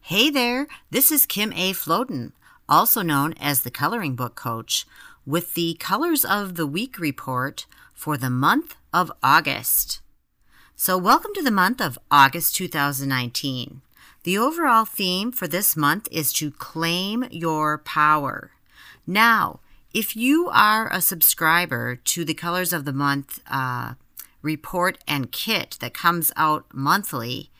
Hey there, this is Kim A. Floden, also known as the Coloring Book Coach, with the Colors of the Week report for the month of August. So, welcome to the month of August 2019. The overall theme for this month is to claim your power. Now, if you are a subscriber to the Colors of the Month uh, report and kit that comes out monthly,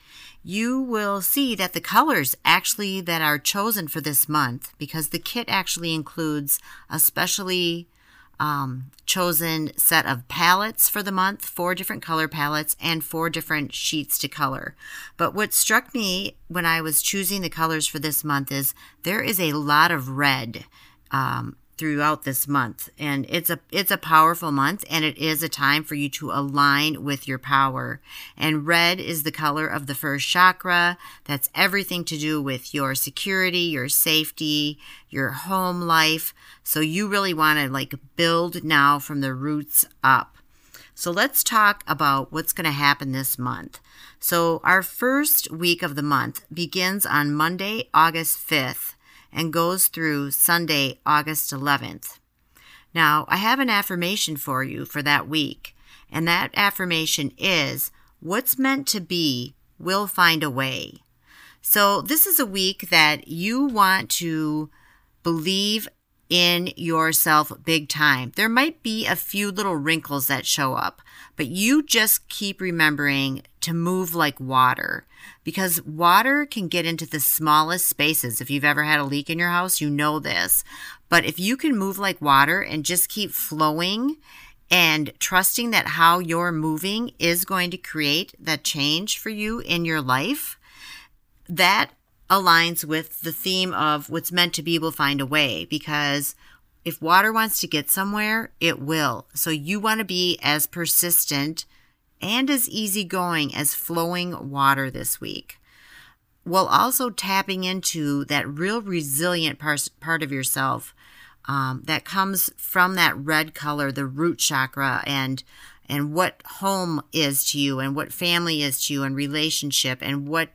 you will see that the colors actually that are chosen for this month, because the kit actually includes a specially um, chosen set of palettes for the month, four different color palettes, and four different sheets to color. But what struck me when I was choosing the colors for this month is there is a lot of red um, throughout this month. And it's a it's a powerful month and it is a time for you to align with your power. And red is the color of the first chakra. That's everything to do with your security your safety your home life. So you really want to like build now from the roots up. So let's talk about what's going to happen this month. So our first week of the month begins on monday august 5th and goes through Sunday, August 11th. Now, I have an affirmation for you for that week, and that affirmation is what's meant to be will find a way. So, this is a week that you want to believe in yourself big time. There might be a few little wrinkles that show up, but you just keep remembering to move like water because water can get into the smallest spaces. If you've ever had a leak in your house, you know this. But if you can move like water and just keep flowing and trusting that how you're moving is going to create that change for you in your life, that aligns with the theme of what's meant to be will find a way because if water wants to get somewhere, it will. So you want to be as persistent and as easygoing as flowing water this week, while also tapping into that real resilient part, of yourself um, that comes from that red color, the root chakra, and and what home is to you, and what family is to you, and relationship, and what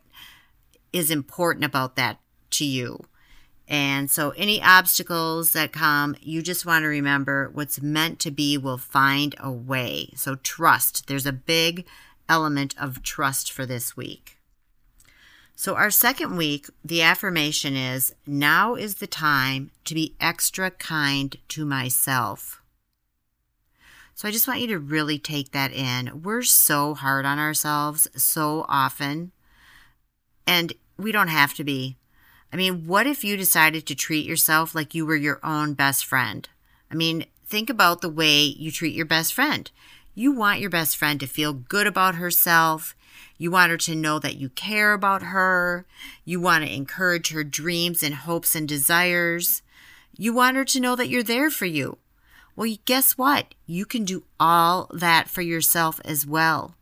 is important about that to you. And so, any obstacles that come, you just want to remember what's meant to be will find a way. So, trust. There's a big element of trust for this week. So, our second week, the affirmation is now is the time to be extra kind to myself. So, I just want you to really take that in. We're so hard on ourselves so often, and we don't have to be. I mean, what if you decided to treat yourself like you were your own best friend? I mean, think about the way you treat your best friend. You want your best friend to feel good about herself. You want her to know that you care about her. You want to encourage her dreams and hopes and desires. You want her to know that you're there for you. Well, guess what? You can do all that for yourself as well.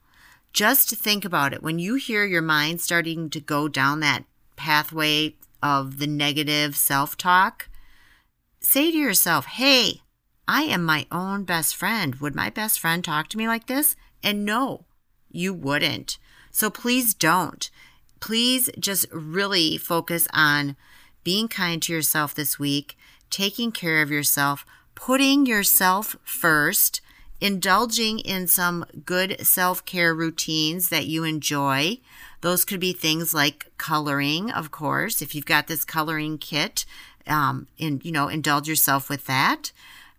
Just think about it. When you hear your mind starting to go down that pathway of the negative self talk, say to yourself, hey, I am my own best friend. Would my best friend talk to me like this? And no, you wouldn't. So please don't. Please just really focus on being kind to yourself this week, taking care of yourself, putting yourself first, indulging in some good self care routines that you enjoy. Those could be things like coloring, of course. If you've got this coloring kit, um, and you know, indulge yourself with that.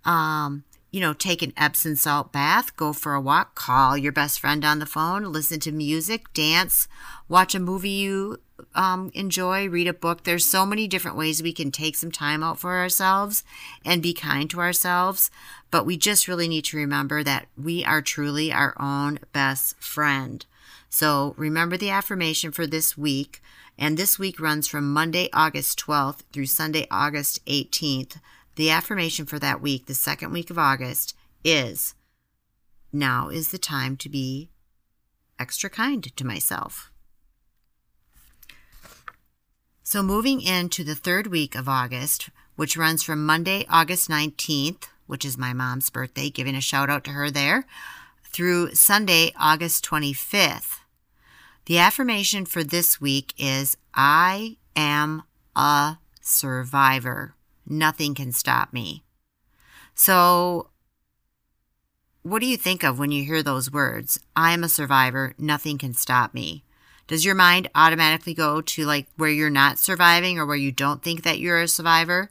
Um, you know, take an Epsom salt bath, go for a walk, call your best friend on the phone, listen to music, dance, watch a movie you um, enjoy, read a book. There's so many different ways we can take some time out for ourselves and be kind to ourselves. But we just really need to remember that we are truly our own best friend. So remember the affirmation for this week. And this week runs from Monday, August 12th through Sunday, August 18th. The affirmation for that week, the second week of August, is now is the time to be extra kind to myself. So, moving into the third week of August, which runs from Monday, August 19th, which is my mom's birthday, giving a shout out to her there, through Sunday, August 25th. The affirmation for this week is I am a survivor. Nothing can stop me. So, what do you think of when you hear those words? I am a survivor. Nothing can stop me. Does your mind automatically go to like where you're not surviving or where you don't think that you're a survivor?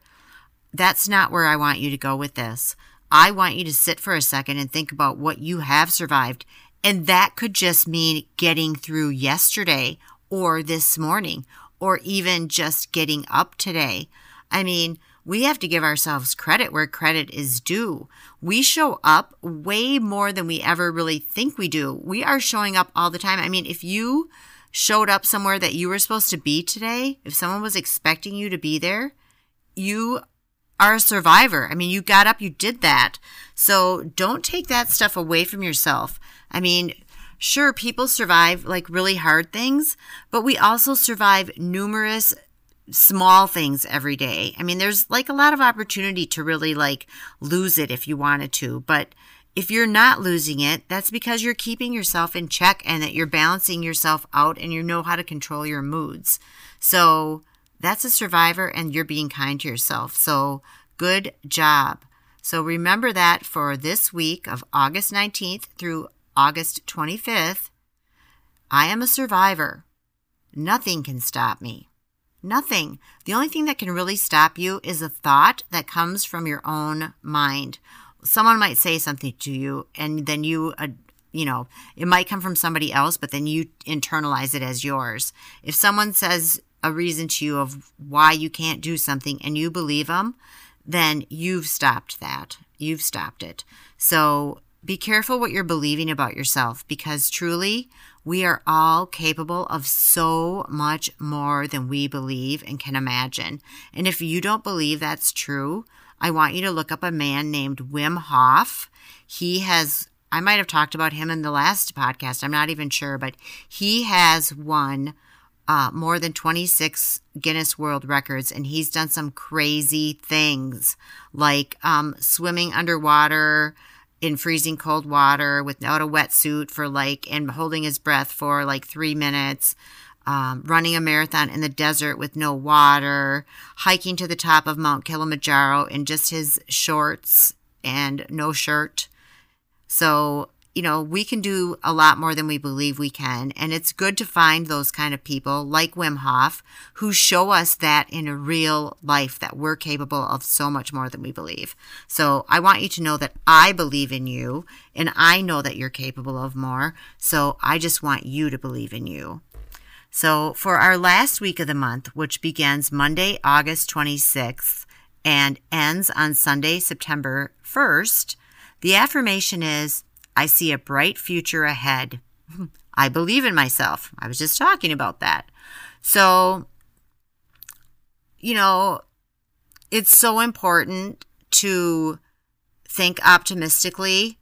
That's not where I want you to go with this. I want you to sit for a second and think about what you have survived. And that could just mean getting through yesterday or this morning or even just getting up today. I mean, we have to give ourselves credit where credit is due. We show up way more than we ever really think we do. We are showing up all the time. I mean, if you showed up somewhere that you were supposed to be today, if someone was expecting you to be there, you are a survivor. I mean, you got up, you did that. So don't take that stuff away from yourself. I mean, sure, people survive like really hard things, but we also survive numerous small things every day. I mean, there's like a lot of opportunity to really like lose it if you wanted to, but if you're not losing it, that's because you're keeping yourself in check and that you're balancing yourself out and you know how to control your moods. So that's a survivor and you're being kind to yourself. So good job. So remember that for this week of August 19th through August 25th, I am a survivor. Nothing can stop me. Nothing. The only thing that can really stop you is a thought that comes from your own mind. Someone might say something to you, and then you, uh, you know, it might come from somebody else, but then you internalize it as yours. If someone says a reason to you of why you can't do something and you believe them, then you've stopped that. You've stopped it. So be careful what you're believing about yourself because truly, we are all capable of so much more than we believe and can imagine. And if you don't believe that's true, I want you to look up a man named Wim Hof. He has, I might have talked about him in the last podcast. I'm not even sure, but he has won uh, more than 26 Guinness World Records, and he's done some crazy things like um, swimming underwater in freezing cold water without a wetsuit for like and holding his breath for like three minutes um, running a marathon in the desert with no water hiking to the top of mount kilimanjaro in just his shorts and no shirt. So you know, we can do a lot more than we believe we can. And it's good to find those kind of people like Wim Hof who show us that in a real life that we're capable of so much more than we believe. So I want you to know that I believe in you and I know that you're capable of more. So I just want you to believe in you. So for our last week of the month, which begins Monday, August 26th and ends on Sunday, September 1st, the affirmation is, I see a bright future ahead. I believe in myself. I was just talking about that. So, you know, it's so important to think optimistically.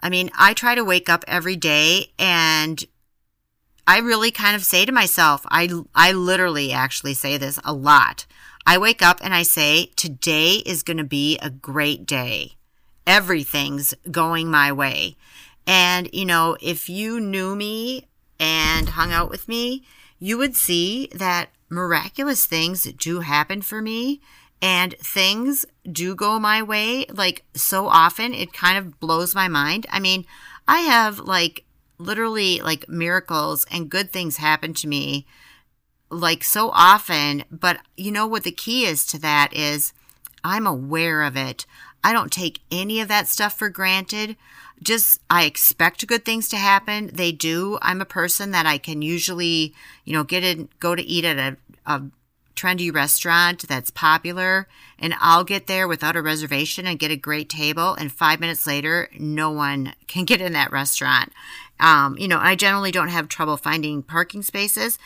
I mean, I try to wake up every day and I really kind of say to myself, I, I literally actually say this a lot. I wake up and I say, today is going to be a great day everything's going my way. And, you know, if you knew me and hung out with me, you would see that miraculous things do happen for me and things do go my way. Like so often, it kind of blows my mind. I mean, I have like literally like miracles and good things happen to me like so often. But you know what the key is to that is I'm aware of it. I don't take any of that stuff for granted. Just, I expect good things to happen. They do. I'm a person that I can usually, you know, get in, go to eat at a, a trendy restaurant that's popular and I'll get there without a reservation and get a great table. And five minutes later, no one can get in that restaurant. Um, you know, I generally don't have trouble finding parking spaces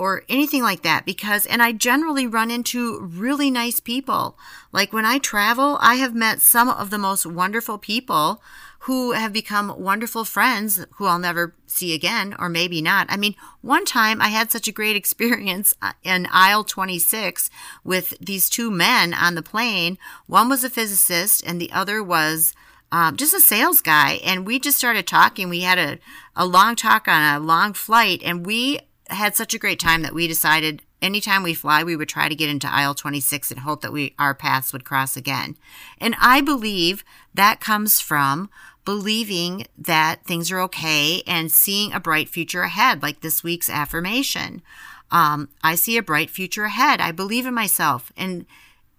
or anything like that because, and I generally run into really nice people. Like when I travel, I have met some of the most wonderful people who have become wonderful friends who I'll never see again, or maybe not. I mean, one time I had such a great experience uh, in aisle 26 with these two men on the plane. One was a physicist and the other was um, just a sales guy. And we just started talking. We had a, a long talk on a long flight and we had such a great time that we decided anytime we fly, we would try to get into aisle 26 and hope that we our paths would cross again. And I believe that comes from believing that things are okay and seeing a bright future ahead, like this week's affirmation. Um, I see a bright future ahead. I believe in myself. And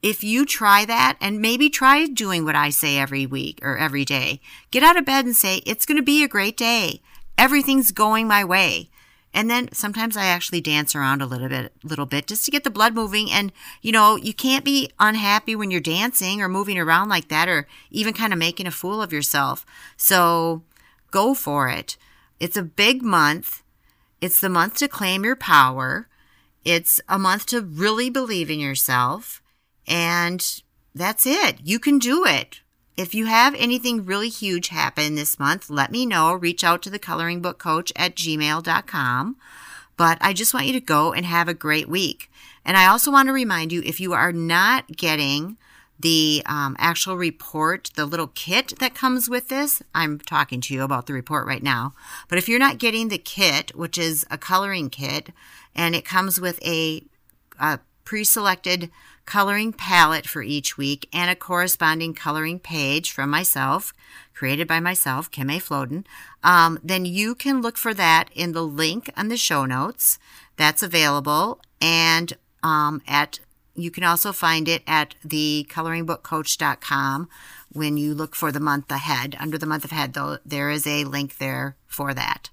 if you try that and maybe try doing what I say every week or every day, get out of bed and say, it's going to be a great day. Everything's going my way. And then sometimes I actually dance around a little bit, little bit just to get the blood moving. And, you know, you can't be unhappy when you're dancing or moving around like that or even kind of making a fool of yourself. So go for it. It's a big month. It's the month to claim your power. It's a month to really believe in yourself. And that's it. You can do it. If you have anything really huge happen this month, let me know. Reach out to the coloring book coach at gmail.com. But I just want you to go and have a great week. And I also want to remind you if you are not getting the um, actual report, the little kit that comes with this, I'm talking to you about the report right now. But if you're not getting the kit, which is a coloring kit, and it comes with a, a pre selected coloring palette for each week and a corresponding coloring page from myself, created by myself, Kim A. Floden, um, then you can look for that in the link on the show notes. That's available. And um, at you can also find it at the coloringbookcoach.com when you look for the month ahead. Under the month ahead, though, there is a link there for that.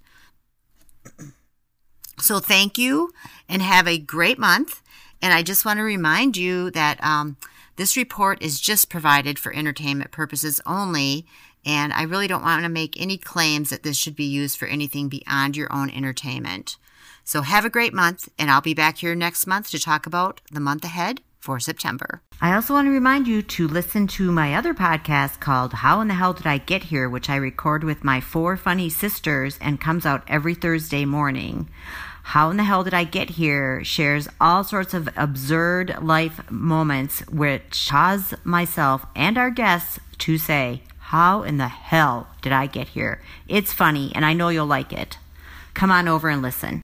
So thank you and have a great month. And I just want to remind you that um, this report is just provided for entertainment purposes only. And I really don't want to make any claims that this should be used for anything beyond your own entertainment. So have a great month, and I'll be back here next month to talk about the month ahead for September. I also want to remind you to listen to my other podcast called How in the Hell Did I Get Here, which I record with my four funny sisters and comes out every Thursday morning. How in the Hell Did I Get Here shares all sorts of absurd life moments which cause myself and our guests to say, How in the hell did I get here? It's funny and I know you'll like it. Come on over and listen.